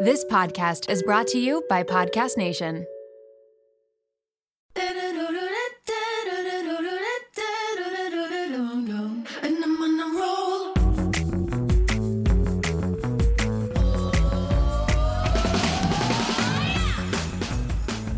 This podcast is brought to you by Podcast Nation. And I'm on a roll.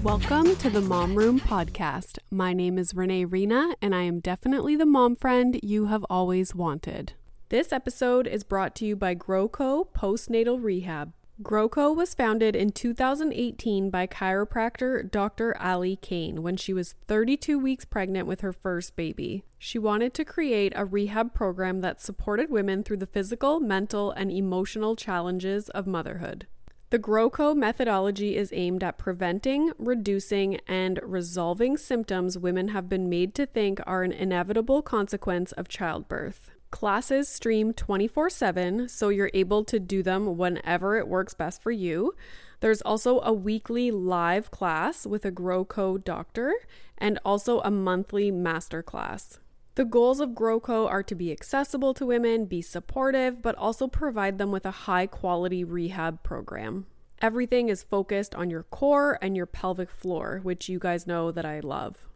Welcome to the Mom Room Podcast. My name is Renee Reina, and I am definitely the mom friend you have always wanted. This episode is brought to you by GrowCo Postnatal Rehab. GrowCo was founded in 2018 by chiropractor Dr. Ali Kane when she was 32 weeks pregnant with her first baby. She wanted to create a rehab program that supported women through the physical, mental, and emotional challenges of motherhood. The GrowCo methodology is aimed at preventing, reducing, and resolving symptoms women have been made to think are an inevitable consequence of childbirth. Classes stream 24 7, so you're able to do them whenever it works best for you. There's also a weekly live class with a GrowCo doctor and also a monthly master class. The goals of GrowCo are to be accessible to women, be supportive, but also provide them with a high quality rehab program. Everything is focused on your core and your pelvic floor, which you guys know that I love.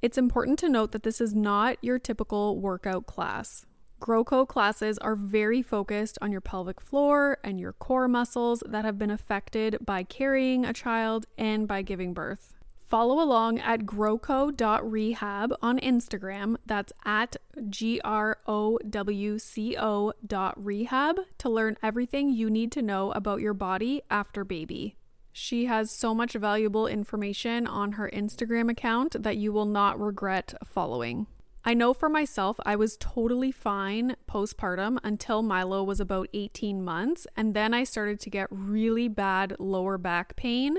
It's important to note that this is not your typical workout class. GrowCo classes are very focused on your pelvic floor and your core muscles that have been affected by carrying a child and by giving birth. Follow along at growco.rehab on Instagram. That's at G R O W C O dot rehab to learn everything you need to know about your body after baby. She has so much valuable information on her Instagram account that you will not regret following. I know for myself, I was totally fine postpartum until Milo was about 18 months, and then I started to get really bad lower back pain.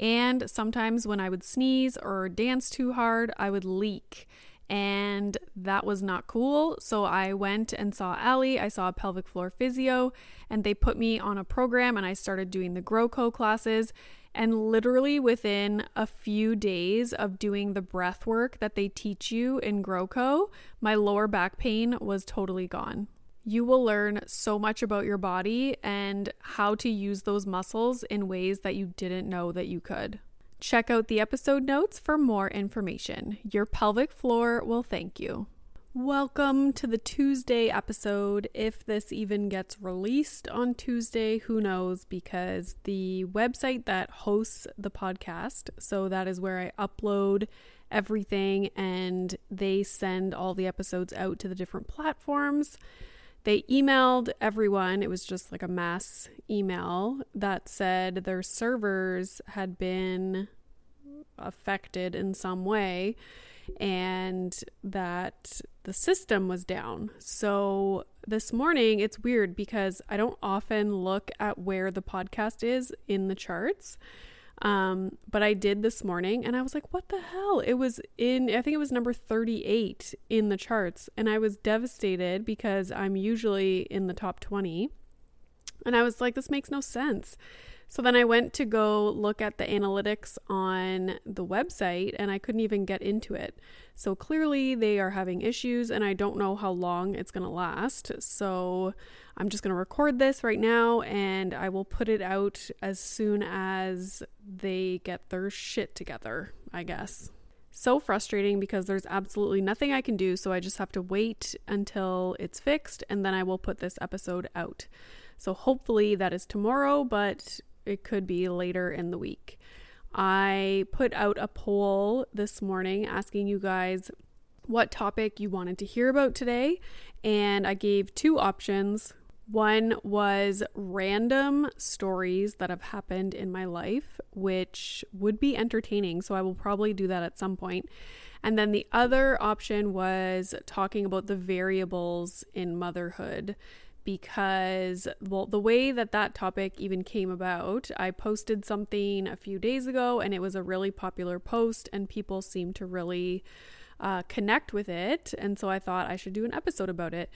And sometimes when I would sneeze or dance too hard, I would leak. And that was not cool. So I went and saw Ali. I saw a pelvic floor physio, and they put me on a program, and I started doing the GrowCo classes. And literally within a few days of doing the breath work that they teach you in GrowCo, my lower back pain was totally gone. You will learn so much about your body and how to use those muscles in ways that you didn't know that you could. Check out the episode notes for more information. Your pelvic floor will thank you. Welcome to the Tuesday episode. If this even gets released on Tuesday, who knows? Because the website that hosts the podcast, so that is where I upload everything and they send all the episodes out to the different platforms. They emailed everyone, it was just like a mass email that said their servers had been affected in some way and that the system was down. So this morning, it's weird because I don't often look at where the podcast is in the charts. Um, but I did this morning and I was like, what the hell? It was in, I think it was number 38 in the charts. And I was devastated because I'm usually in the top 20. And I was like, this makes no sense. So then I went to go look at the analytics on the website and I couldn't even get into it. So clearly they are having issues and I don't know how long it's going to last. So I'm just going to record this right now and I will put it out as soon as they get their shit together, I guess. So frustrating because there's absolutely nothing I can do. So I just have to wait until it's fixed and then I will put this episode out. So hopefully that is tomorrow, but it could be later in the week. I put out a poll this morning asking you guys what topic you wanted to hear about today, and I gave two options. One was random stories that have happened in my life, which would be entertaining. So I will probably do that at some point. And then the other option was talking about the variables in motherhood because well the way that that topic even came about i posted something a few days ago and it was a really popular post and people seemed to really uh, connect with it. And so i thought i should do an episode about it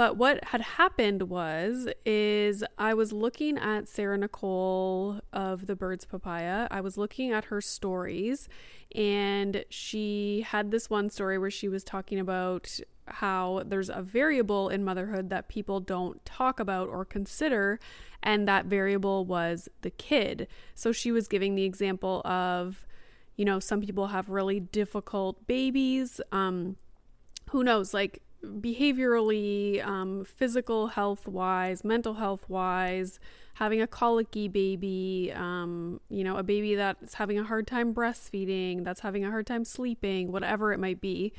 But what had happened was is I was looking at Sarah Nicole of the Birds Papaya. I was looking at her stories and she had this one story where she was talking about how there's a variable in motherhood that people don't talk about or consider and that variable was the kid. So she was giving the example of you know, some people have really difficult babies. Um, who knows, like behaviorally, um, physical health wise, mental health wise, having a colicky baby, um, you know, a baby that's having a hard time breastfeeding, that's having a hard time sleeping, whatever it might be.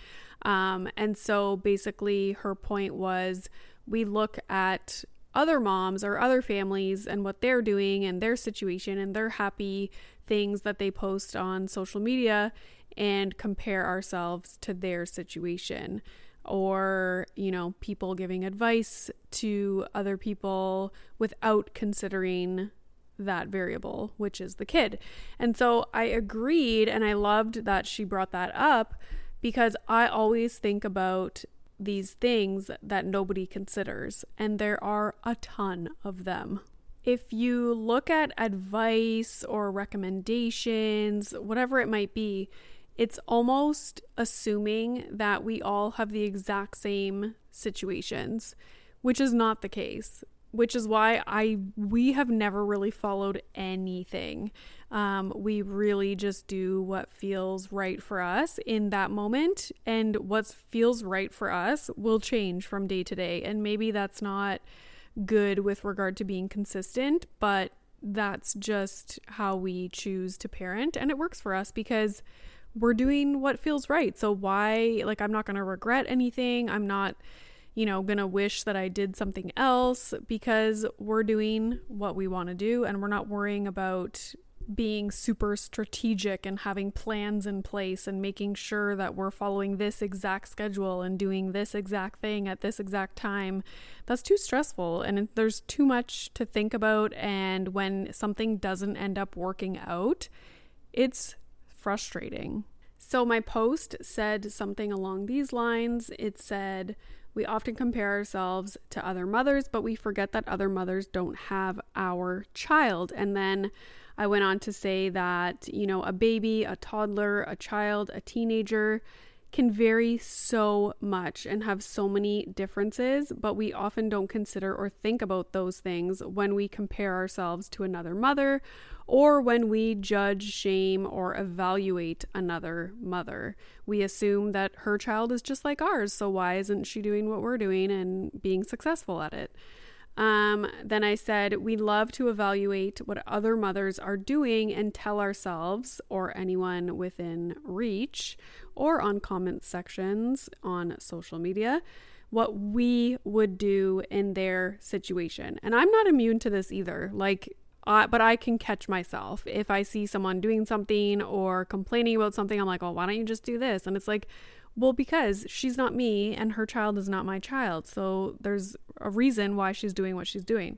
Um, and so basically, her point was we look at other moms or other families and what they're doing and their situation and their happy things that they post on social media and compare ourselves to their situation or you know people giving advice to other people without considering that variable which is the kid and so i agreed and i loved that she brought that up because i always think about these things that nobody considers, and there are a ton of them. If you look at advice or recommendations, whatever it might be, it's almost assuming that we all have the exact same situations, which is not the case which is why I we have never really followed anything. Um, we really just do what feels right for us in that moment, and what feels right for us will change from day to day. And maybe that's not good with regard to being consistent, but that's just how we choose to parent, and it works for us because we're doing what feels right. So why like I'm not going to regret anything. I'm not you know, gonna wish that I did something else because we're doing what we want to do and we're not worrying about being super strategic and having plans in place and making sure that we're following this exact schedule and doing this exact thing at this exact time. That's too stressful and there's too much to think about. And when something doesn't end up working out, it's frustrating. So, my post said something along these lines. It said, we often compare ourselves to other mothers, but we forget that other mothers don't have our child. And then I went on to say that, you know, a baby, a toddler, a child, a teenager can vary so much and have so many differences, but we often don't consider or think about those things when we compare ourselves to another mother or when we judge, shame, or evaluate another mother. We assume that her child is just like ours, so why isn't she doing what we're doing and being successful at it? Um, then I said, we love to evaluate what other mothers are doing and tell ourselves or anyone within reach or on comment sections on social media what we would do in their situation. And I'm not immune to this either. Like, uh, but I can catch myself if I see someone doing something or complaining about something. I'm like, well, why don't you just do this? And it's like, well, because she's not me and her child is not my child. So there's a reason why she's doing what she's doing.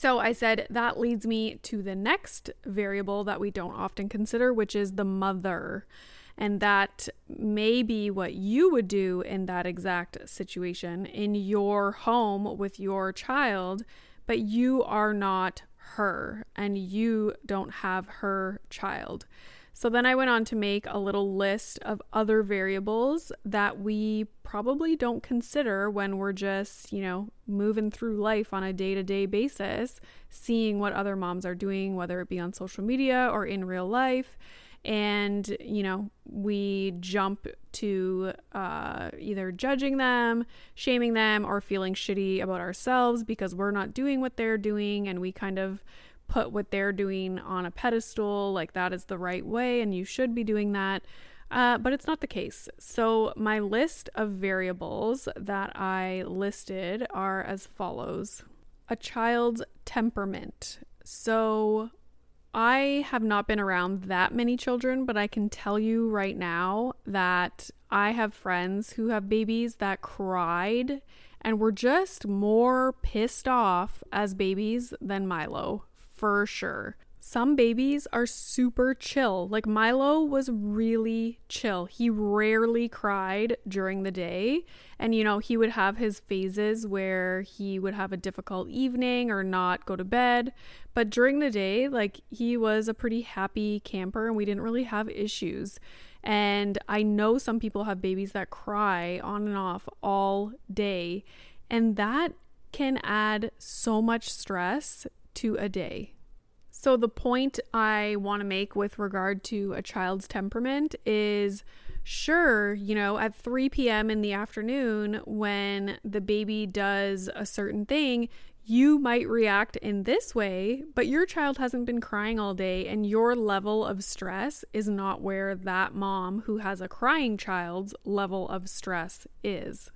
so I said that leads me to the next variable that we don't often consider, which is the mother. And that may be what you would do in that exact situation in your home with your child, but you are not her and you don't have her child. So then I went on to make a little list of other variables that we probably don't consider when we're just, you know, moving through life on a day to day basis, seeing what other moms are doing, whether it be on social media or in real life. And, you know, we jump to uh, either judging them, shaming them, or feeling shitty about ourselves because we're not doing what they're doing. And we kind of put what they're doing on a pedestal, like that is the right way and you should be doing that. Uh, but it's not the case. So, my list of variables that I listed are as follows a child's temperament. So, I have not been around that many children, but I can tell you right now that I have friends who have babies that cried and were just more pissed off as babies than Milo for sure. Some babies are super chill. Like Milo was really chill. He rarely cried during the day. And, you know, he would have his phases where he would have a difficult evening or not go to bed. But during the day, like, he was a pretty happy camper and we didn't really have issues. And I know some people have babies that cry on and off all day. And that can add so much stress to a day. So, the point I want to make with regard to a child's temperament is sure, you know, at 3 p.m. in the afternoon, when the baby does a certain thing, you might react in this way, but your child hasn't been crying all day, and your level of stress is not where that mom who has a crying child's level of stress is.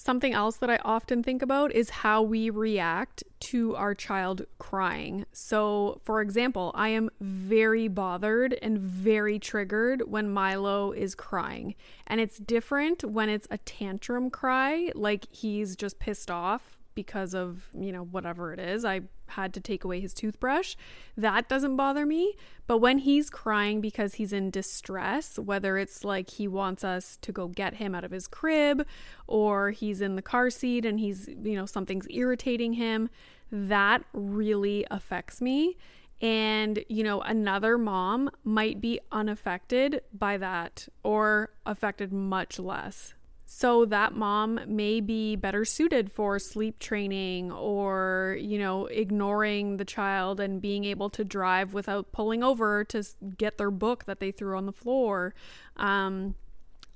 Something else that I often think about is how we react to our child crying. So, for example, I am very bothered and very triggered when Milo is crying. And it's different when it's a tantrum cry, like he's just pissed off because of, you know, whatever it is. I had to take away his toothbrush. That doesn't bother me. But when he's crying because he's in distress, whether it's like he wants us to go get him out of his crib or he's in the car seat and he's, you know, something's irritating him, that really affects me. And, you know, another mom might be unaffected by that or affected much less. So that mom may be better suited for sleep training or, you know, ignoring the child and being able to drive without pulling over to get their book that they threw on the floor. Um,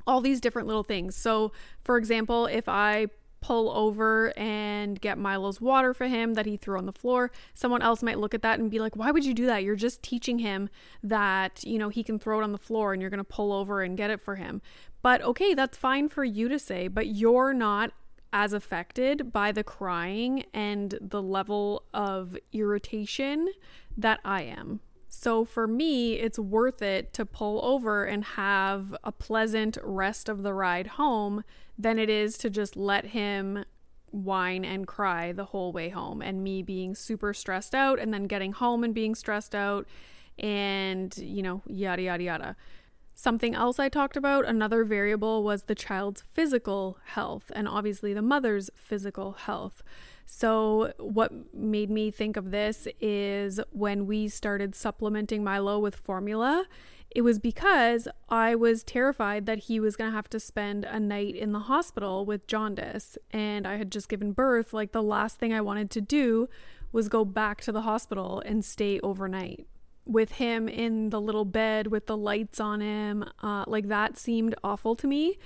all these different little things. So, for example, if I pull over and get Milo's water for him that he threw on the floor. Someone else might look at that and be like, "Why would you do that? You're just teaching him that, you know, he can throw it on the floor and you're going to pull over and get it for him." But okay, that's fine for you to say, but you're not as affected by the crying and the level of irritation that I am. So for me, it's worth it to pull over and have a pleasant rest of the ride home than it is to just let him whine and cry the whole way home and me being super stressed out and then getting home and being stressed out and, you know, yada, yada, yada. Something else I talked about, another variable was the child's physical health and obviously the mother's physical health. So, what made me think of this is when we started supplementing Milo with formula, it was because I was terrified that he was going to have to spend a night in the hospital with jaundice. And I had just given birth. Like, the last thing I wanted to do was go back to the hospital and stay overnight with him in the little bed with the lights on him. Uh, like, that seemed awful to me.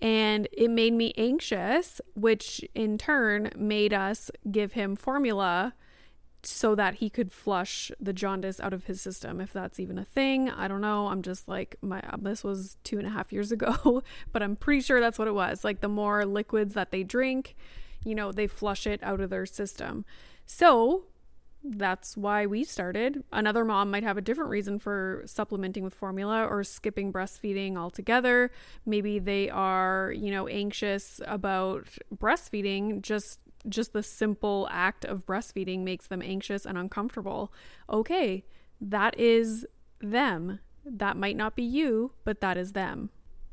And it made me anxious, which in turn made us give him formula so that he could flush the jaundice out of his system if that's even a thing i don't know i'm just like my this was two and a half years ago but i'm pretty sure that's what it was like the more liquids that they drink you know they flush it out of their system so that's why we started. Another mom might have a different reason for supplementing with formula or skipping breastfeeding altogether. Maybe they are, you know, anxious about breastfeeding just just the simple act of breastfeeding makes them anxious and uncomfortable. Okay, that is them. That might not be you, but that is them.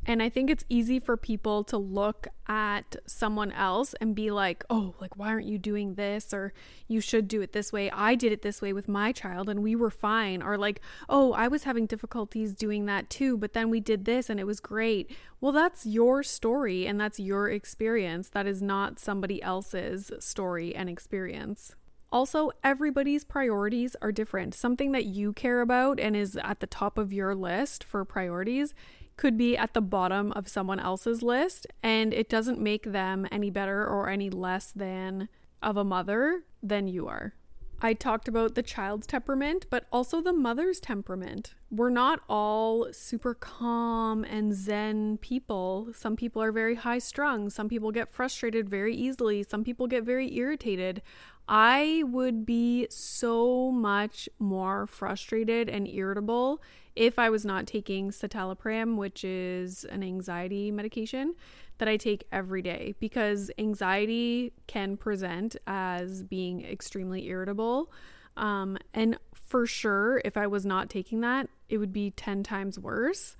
And I think it's easy for people to look at someone else and be like, oh, like, why aren't you doing this? Or you should do it this way. I did it this way with my child and we were fine. Or like, oh, I was having difficulties doing that too, but then we did this and it was great. Well, that's your story and that's your experience. That is not somebody else's story and experience. Also, everybody's priorities are different. Something that you care about and is at the top of your list for priorities could be at the bottom of someone else's list, and it doesn't make them any better or any less than of a mother than you are. I talked about the child's temperament, but also the mother's temperament. We're not all super calm and zen people. Some people are very high strung. Some people get frustrated very easily. Some people get very irritated. I would be so much more frustrated and irritable if I was not taking citalopram, which is an anxiety medication that I take every day, because anxiety can present as being extremely irritable. Um, and for sure, if I was not taking that, it would be 10 times worse.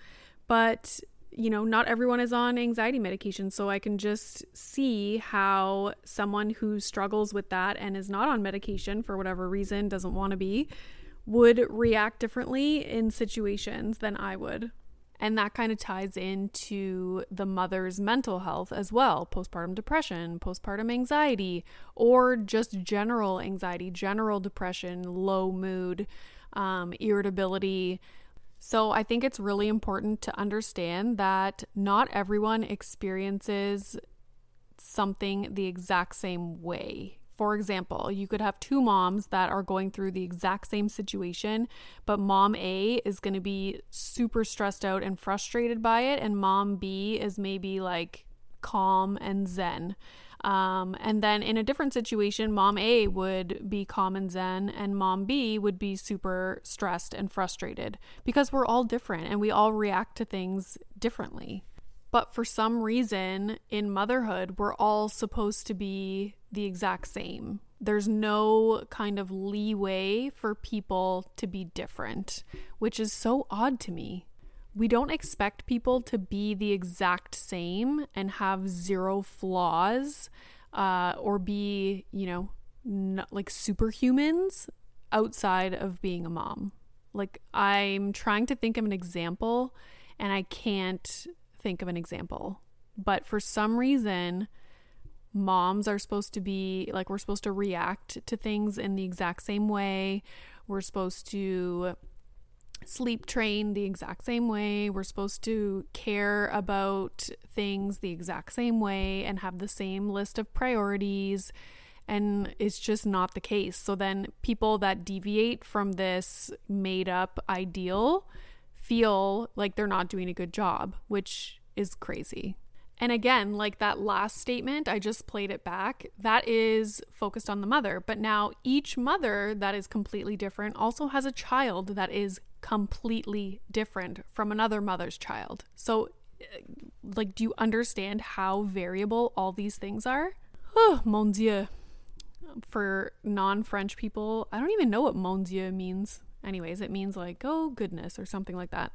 But you know, not everyone is on anxiety medication. So I can just see how someone who struggles with that and is not on medication for whatever reason, doesn't want to be, would react differently in situations than I would. And that kind of ties into the mother's mental health as well postpartum depression, postpartum anxiety, or just general anxiety, general depression, low mood, um, irritability. So I think it's really important to understand that not everyone experiences something the exact same way. For example, you could have two moms that are going through the exact same situation, but mom A is going to be super stressed out and frustrated by it, and mom B is maybe like calm and zen. Um, and then in a different situation, mom A would be calm and zen, and mom B would be super stressed and frustrated because we're all different and we all react to things differently. But for some reason in motherhood, we're all supposed to be the exact same. There's no kind of leeway for people to be different, which is so odd to me. We don't expect people to be the exact same and have zero flaws uh, or be, you know, not like superhumans outside of being a mom. Like, I'm trying to think of an example and I can't think of an example. But for some reason, moms are supposed to be like, we're supposed to react to things in the exact same way. We're supposed to sleep train the exact same way. We're supposed to care about things the exact same way and have the same list of priorities. And it's just not the case. So then people that deviate from this made up ideal feel like they're not doing a good job, which is crazy. And again, like that last statement, I just played it back. That is focused on the mother. But now each mother that is completely different also has a child that is completely different from another mother's child. So, uh, like, do you understand how variable all these things are? Oh, mon Dieu. For non French people, I don't even know what mon Dieu means. Anyways, it means like, oh, goodness, or something like that.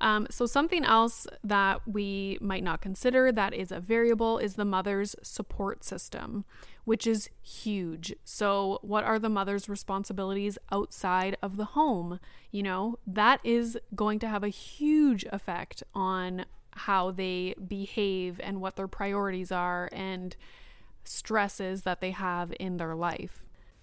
Um, so, something else that we might not consider that is a variable is the mother's support system, which is huge. So, what are the mother's responsibilities outside of the home? You know, that is going to have a huge effect on how they behave and what their priorities are and stresses that they have in their life.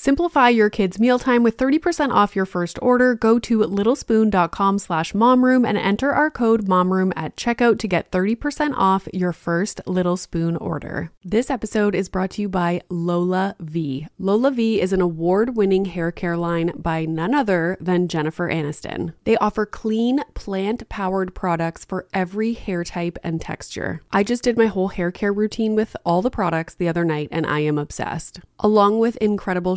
Simplify your kids' mealtime with 30% off your first order. Go to littlespoon.com slash momroom and enter our code momroom at checkout to get 30% off your first Little Spoon order. This episode is brought to you by LolaVie. Lola V is an award-winning hair care line by none other than Jennifer Aniston. They offer clean, plant-powered products for every hair type and texture. I just did my whole hair care routine with all the products the other night and I am obsessed. Along with incredible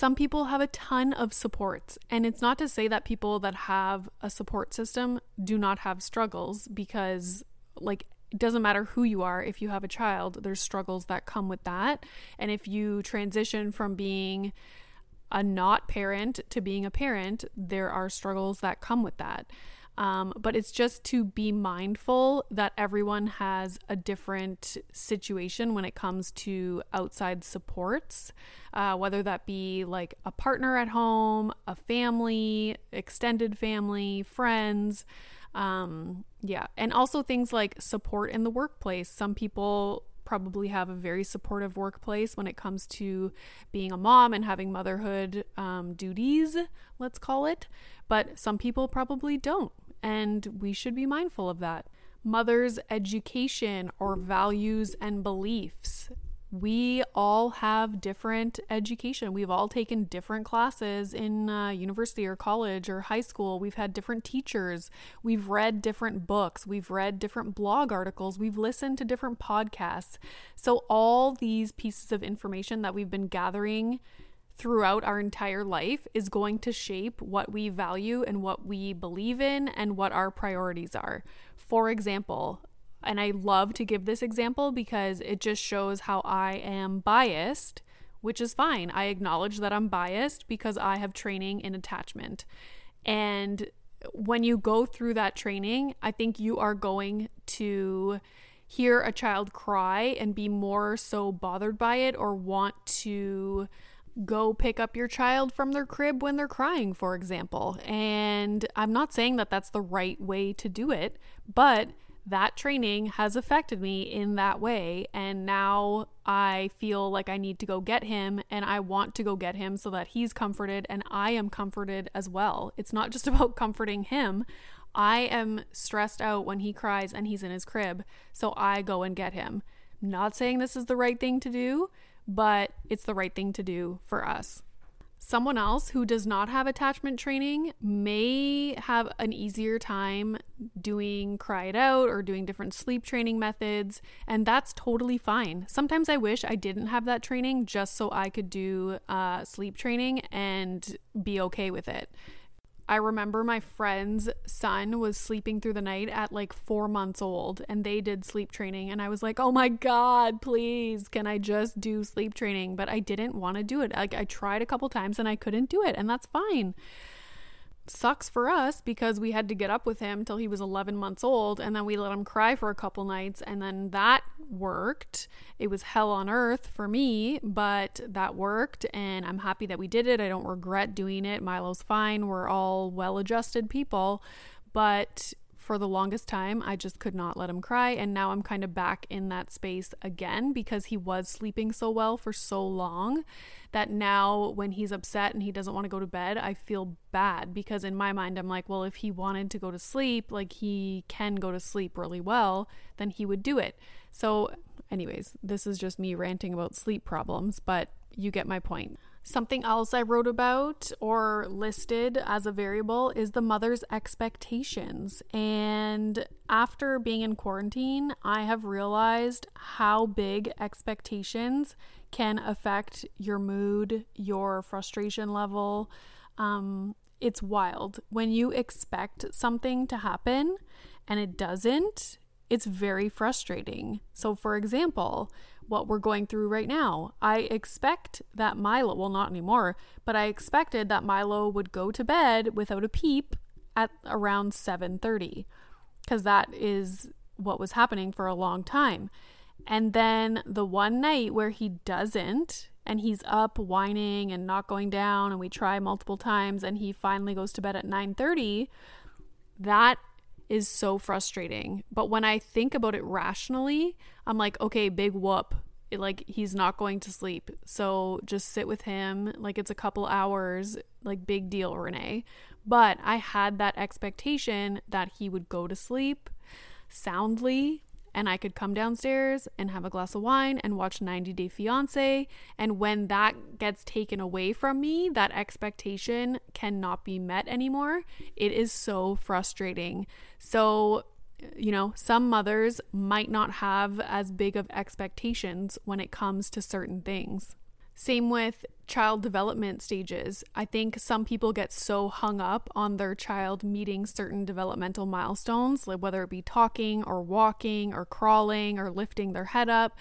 some people have a ton of supports. And it's not to say that people that have a support system do not have struggles because, like, it doesn't matter who you are. If you have a child, there's struggles that come with that. And if you transition from being a not parent to being a parent, there are struggles that come with that. Um, but it's just to be mindful that everyone has a different situation when it comes to outside supports, uh, whether that be like a partner at home, a family, extended family, friends. Um, yeah. And also things like support in the workplace. Some people probably have a very supportive workplace when it comes to being a mom and having motherhood um, duties, let's call it. But some people probably don't and we should be mindful of that. Mother's education or values and beliefs. We all have different education. We've all taken different classes in uh, university or college or high school. We've had different teachers. We've read different books. We've read different blog articles. We've listened to different podcasts. So, all these pieces of information that we've been gathering throughout our entire life is going to shape what we value and what we believe in and what our priorities are. For example, and I love to give this example because it just shows how I am biased, which is fine. I acknowledge that I'm biased because I have training in attachment. And when you go through that training, I think you are going to hear a child cry and be more so bothered by it or want to go pick up your child from their crib when they're crying, for example. And I'm not saying that that's the right way to do it, but that training has affected me in that way. And now I feel like I need to go get him and I want to go get him so that he's comforted and I am comforted as well. It's not just about comforting him. I am stressed out when he cries and he's in his crib, so I go and get him. Not saying this is the right thing to do, but it's the right thing to do for us. Someone else who does not have attachment training may have an easier time doing cry it out or doing different sleep training methods, and that's totally fine. Sometimes I wish I didn't have that training just so I could do uh, sleep training and be okay with it. I remember my friend's son was sleeping through the night at like four months old and they did sleep training. And I was like, oh my God, please, can I just do sleep training? But I didn't want to do it. Like, I tried a couple times and I couldn't do it, and that's fine sucks for us because we had to get up with him till he was 11 months old and then we let him cry for a couple nights and then that worked. It was hell on earth for me, but that worked and I'm happy that we did it. I don't regret doing it. Milo's fine. We're all well-adjusted people, but for the longest time, I just could not let him cry. And now I'm kind of back in that space again because he was sleeping so well for so long that now when he's upset and he doesn't want to go to bed, I feel bad because in my mind, I'm like, well, if he wanted to go to sleep, like he can go to sleep really well, then he would do it. So, anyways, this is just me ranting about sleep problems, but you get my point. Something else I wrote about or listed as a variable is the mother's expectations. And after being in quarantine, I have realized how big expectations can affect your mood, your frustration level. Um, it's wild. When you expect something to happen and it doesn't, it's very frustrating. So, for example, what we're going through right now. I expect that Milo, well, not anymore, but I expected that Milo would go to bed without a peep at around 7:30 because that is what was happening for a long time. And then the one night where he doesn't and he's up whining and not going down and we try multiple times and he finally goes to bed at 9:30, that is so frustrating. But when I think about it rationally, I'm like, okay, big whoop. It, like he's not going to sleep. So just sit with him. Like it's a couple hours. Like big deal, Renee. But I had that expectation that he would go to sleep soundly and I could come downstairs and have a glass of wine and watch 90 Day Fiance. And when that gets taken away from me, that expectation cannot be met anymore. It is so frustrating. So, you know, some mothers might not have as big of expectations when it comes to certain things. Same with child development stages. I think some people get so hung up on their child meeting certain developmental milestones, like whether it be talking or walking or crawling or lifting their head up.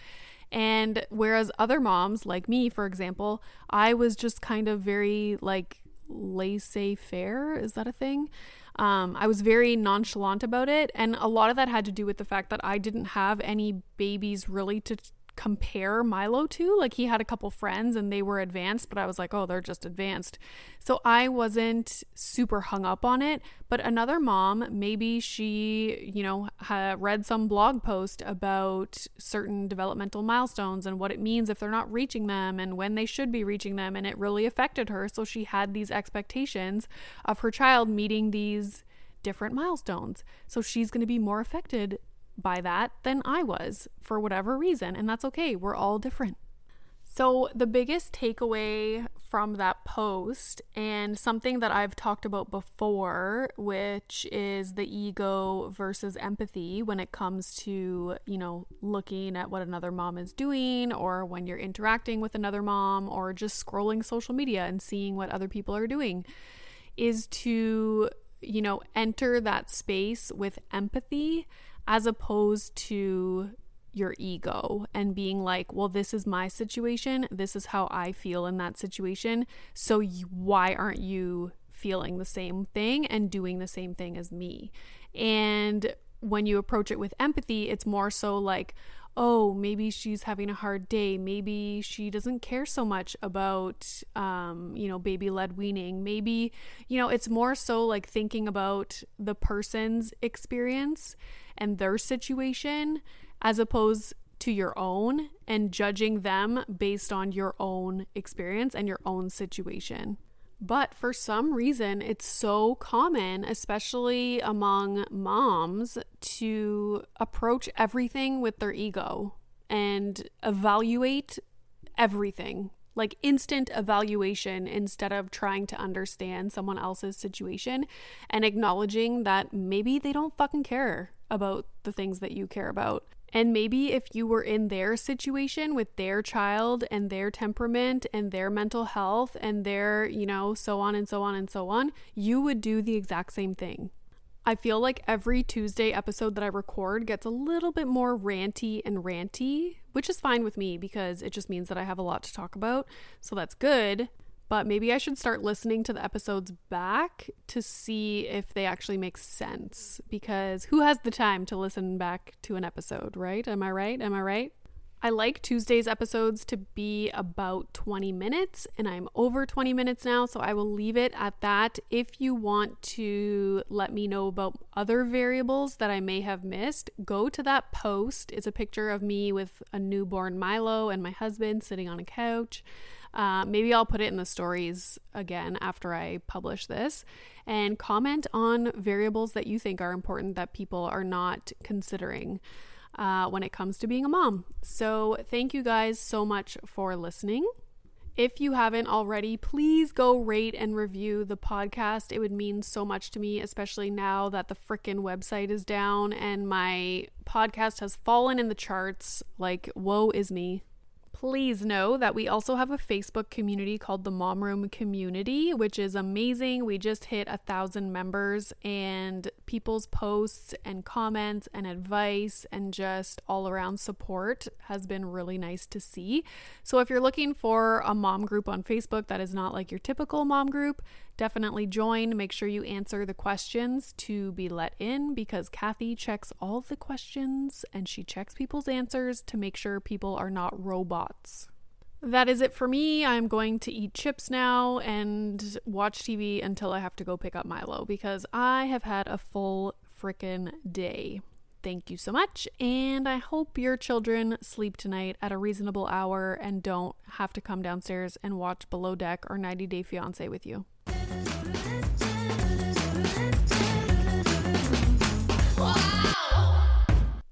And whereas other moms, like me, for example, I was just kind of very like laissez faire. Is that a thing? Um, I was very nonchalant about it. And a lot of that had to do with the fact that I didn't have any babies really to compare Milo to. Like he had a couple friends and they were advanced, but I was like, oh, they're just advanced. So I wasn't super hung up on it. But another mom, maybe she, you know, read some blog post about certain developmental milestones and what it means if they're not reaching them and when they should be reaching them. And it really affected her. So she had these expectations of her child meeting these different milestones. So she's going to be more affected by that than I was for whatever reason. And that's okay. We're all different. So, the biggest takeaway from that post, and something that I've talked about before, which is the ego versus empathy when it comes to, you know, looking at what another mom is doing, or when you're interacting with another mom, or just scrolling social media and seeing what other people are doing, is to, you know, enter that space with empathy as opposed to your ego and being like, well, this is my situation. This is how I feel in that situation. So you, why aren't you feeling the same thing and doing the same thing as me? And when you approach it with empathy, it's more so like, oh, maybe she's having a hard day. Maybe she doesn't care so much about, um, you know, baby led weaning. Maybe, you know, it's more so like thinking about the person's experience and their situation as opposed to your own and judging them based on your own experience and your own situation. But for some reason, it's so common, especially among moms, to approach everything with their ego and evaluate everything like instant evaluation instead of trying to understand someone else's situation and acknowledging that maybe they don't fucking care about the things that you care about. And maybe if you were in their situation with their child and their temperament and their mental health and their, you know, so on and so on and so on, you would do the exact same thing. I feel like every Tuesday episode that I record gets a little bit more ranty and ranty, which is fine with me because it just means that I have a lot to talk about. So that's good but maybe I should start listening to the episodes back to see if they actually make sense because who has the time to listen back to an episode, right? Am I right? Am I right? I like Tuesday's episodes to be about 20 minutes, and I'm over 20 minutes now, so I will leave it at that. If you want to let me know about other variables that I may have missed, go to that post. It's a picture of me with a newborn Milo and my husband sitting on a couch. Uh, maybe I'll put it in the stories again after I publish this and comment on variables that you think are important that people are not considering. Uh, when it comes to being a mom. So, thank you guys so much for listening. If you haven't already, please go rate and review the podcast. It would mean so much to me, especially now that the frickin' website is down and my podcast has fallen in the charts. Like, woe is me. Please know that we also have a Facebook community called the Mom Room Community, which is amazing. We just hit a thousand members, and people's posts and comments and advice and just all around support has been really nice to see. So, if you're looking for a mom group on Facebook that is not like your typical mom group, definitely join. Make sure you answer the questions to be let in because Kathy checks all the questions and she checks people's answers to make sure people are not robots. That is it for me. I'm going to eat chips now and watch TV until I have to go pick up Milo because I have had a full frickin' day. Thank you so much, and I hope your children sleep tonight at a reasonable hour and don't have to come downstairs and watch Below Deck or 90 Day Fiance with. You. Yeah.